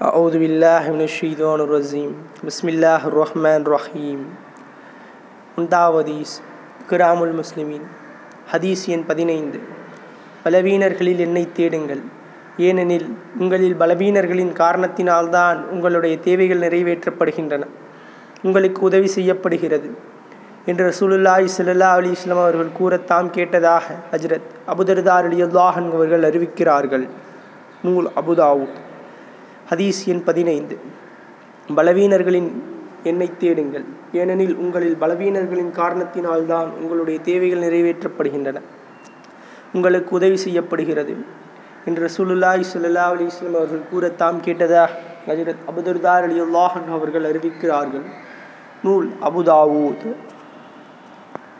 أعوذ بالله من الشيطان الرجيم بسم الله الرحمن الرحيم உண்டாவதீஸ் கிராமுல் முஸ்லிமீன் ஹதீஸ் எண் பதினைந்து பலவீனர்களில் என்னை தேடுங்கள் ஏனெனில் உங்களில் பலவீனர்களின் காரணத்தினால்தான் உங்களுடைய தேவைகள் நிறைவேற்றப்படுகின்றன உங்களுக்கு உதவி செய்யப்படுகிறது என்று ரசூலுல்லாஹி ஸல்லல்லாஹு அலைஹி வஸல்லம் அவர்கள் கூற தாம் கேட்டதாக ஹஜ்ரத் அபுதர்தார் அலியுல்லாஹ் அவர்கள் அறிவிக்கிறார்கள் நூல் அபுதாவுத் ஹதீஸ் எண் பதினைந்து. பலவீனர்களின் என்னை தேடுங்கள். ஏனெனில் உங்களில் பலவீனர்களின் காரணத்தினால்தான் உங்களுடைய தேவைகள் நிறைவேற்றப்படுகின்றன. உங்களுக்கு உதவி செய்யப்படுகிறது. என்று ரசூலுல்லாஹி சுல்லா அலைஹி அவர்கள் கூற தாம் கேட்டதா? ஹஜரத் அபுதுர்தார் அலி அல்லாஹன் அவர்கள் அறிவிக்கிறார்கள். நூல் அபுதாவூத்